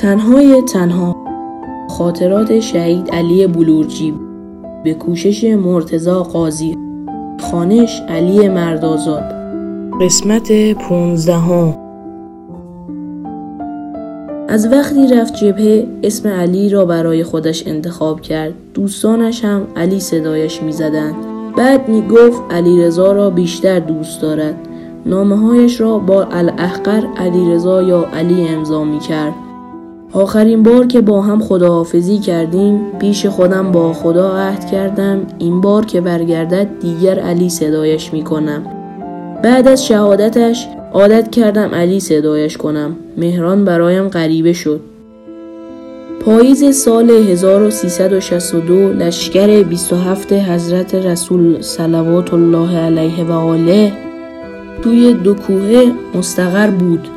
تنهای تنها خاطرات شهید علی بلورجی به کوشش مرتزا قاضی خانش علی مردازاد. قسمت پونزدهم. از وقتی رفت جبهه اسم علی را برای خودش انتخاب کرد. دوستانش هم علی صدایش می زدن. بعد می گفت علی رضا را بیشتر دوست دارد. نامه هایش را با الاحقر علی رضا یا علی امضا می کرد آخرین بار که با هم خداحافظی کردیم پیش خودم با خدا عهد کردم این بار که برگردد دیگر علی صدایش می کنم بعد از شهادتش عادت کردم علی صدایش کنم. مهران برایم غریبه شد. پاییز سال 1362 لشکر 27 حضرت رسول صلوات الله علیه و آله توی دو کوه مستقر بود.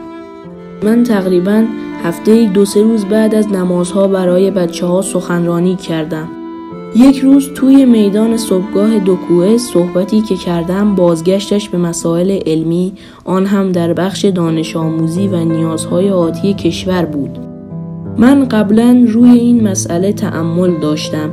من تقریبا هفته دو سه روز بعد از نمازها برای بچه ها سخنرانی کردم یک روز توی میدان صبحگاه دوکوه صحبتی که کردم بازگشتش به مسائل علمی آن هم در بخش دانش آموزی و نیازهای آتی کشور بود. من قبلا روی این مسئله تعمل داشتم.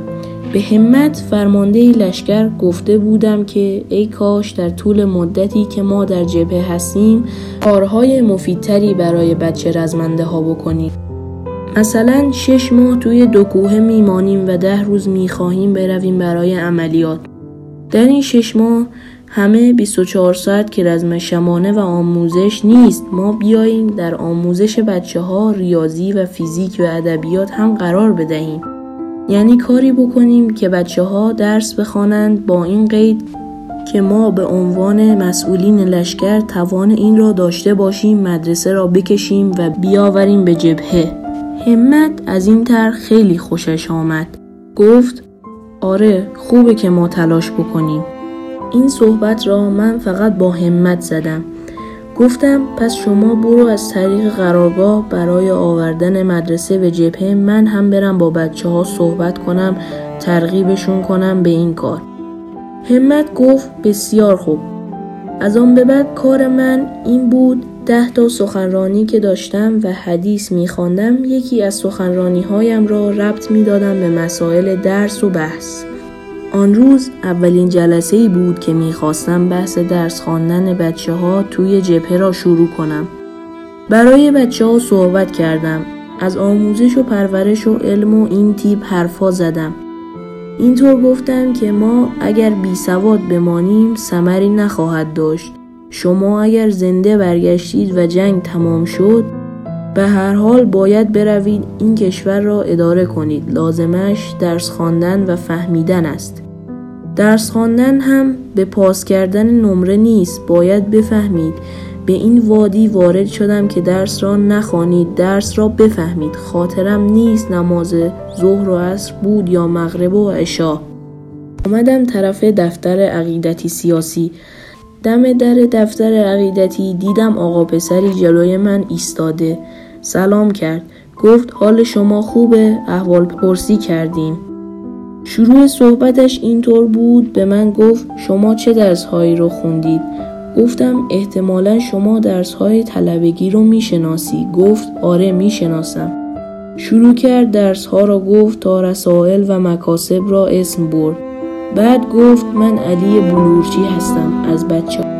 به همت فرمانده لشکر گفته بودم که ای کاش در طول مدتی که ما در جبهه هستیم کارهای مفیدتری برای بچه رزمنده ها بکنیم. مثلا شش ماه توی دو کوه میمانیم و ده روز می‌خواهیم برویم برای عملیات. در این شش ماه همه 24 ساعت که رزم شمانه و آموزش نیست ما بیاییم در آموزش بچه ها ریاضی و فیزیک و ادبیات هم قرار بدهیم. یعنی کاری بکنیم که بچه ها درس بخوانند با این قید که ما به عنوان مسئولین لشکر توان این را داشته باشیم مدرسه را بکشیم و بیاوریم به جبهه. همت از این طرح خیلی خوشش آمد. گفت آره خوبه که ما تلاش بکنیم. این صحبت را من فقط با همت زدم. گفتم پس شما برو از طریق قرارگاه برای آوردن مدرسه به جبهه من هم برم با بچه ها صحبت کنم ترغیبشون کنم به این کار. همت گفت بسیار خوب. از آن به بعد کار من این بود ده تا سخنرانی که داشتم و حدیث میخواندم یکی از سخنرانی هایم را ربط می‌دادم به مسائل درس و بحث. آن روز اولین جلسه ای بود که می‌خواستم بحث درس خواندن بچه ها توی جبهه را شروع کنم. برای بچه ها صحبت کردم. از آموزش و پرورش و علم و این تیپ حرفا زدم. اینطور گفتم که ما اگر بی سواد بمانیم سمری نخواهد داشت. شما اگر زنده برگشتید و جنگ تمام شد به هر حال باید بروید این کشور را اداره کنید. لازمش درس خواندن و فهمیدن است. درس خواندن هم به پاس کردن نمره نیست. باید بفهمید. به این وادی وارد شدم که درس را نخوانید. درس را بفهمید. خاطرم نیست نماز ظهر و عصر بود یا مغرب و عشا آمدم طرف دفتر عقیدتی سیاسی. دم در دفتر عقیدتی دیدم آقا پسری جلوی من ایستاده. سلام کرد. گفت حال شما خوبه؟ احوال پرسی کردیم. شروع صحبتش اینطور بود. به من گفت شما چه درس هایی رو خوندید؟ گفتم احتمالا شما درس های طلبگی رو می‌شناسی. گفت آره می‌شناسم. شروع کرد درس ها را گفت تا رسائل و مکاسب را اسم برد. بعد گفت من علی بلورچی هستم از بچه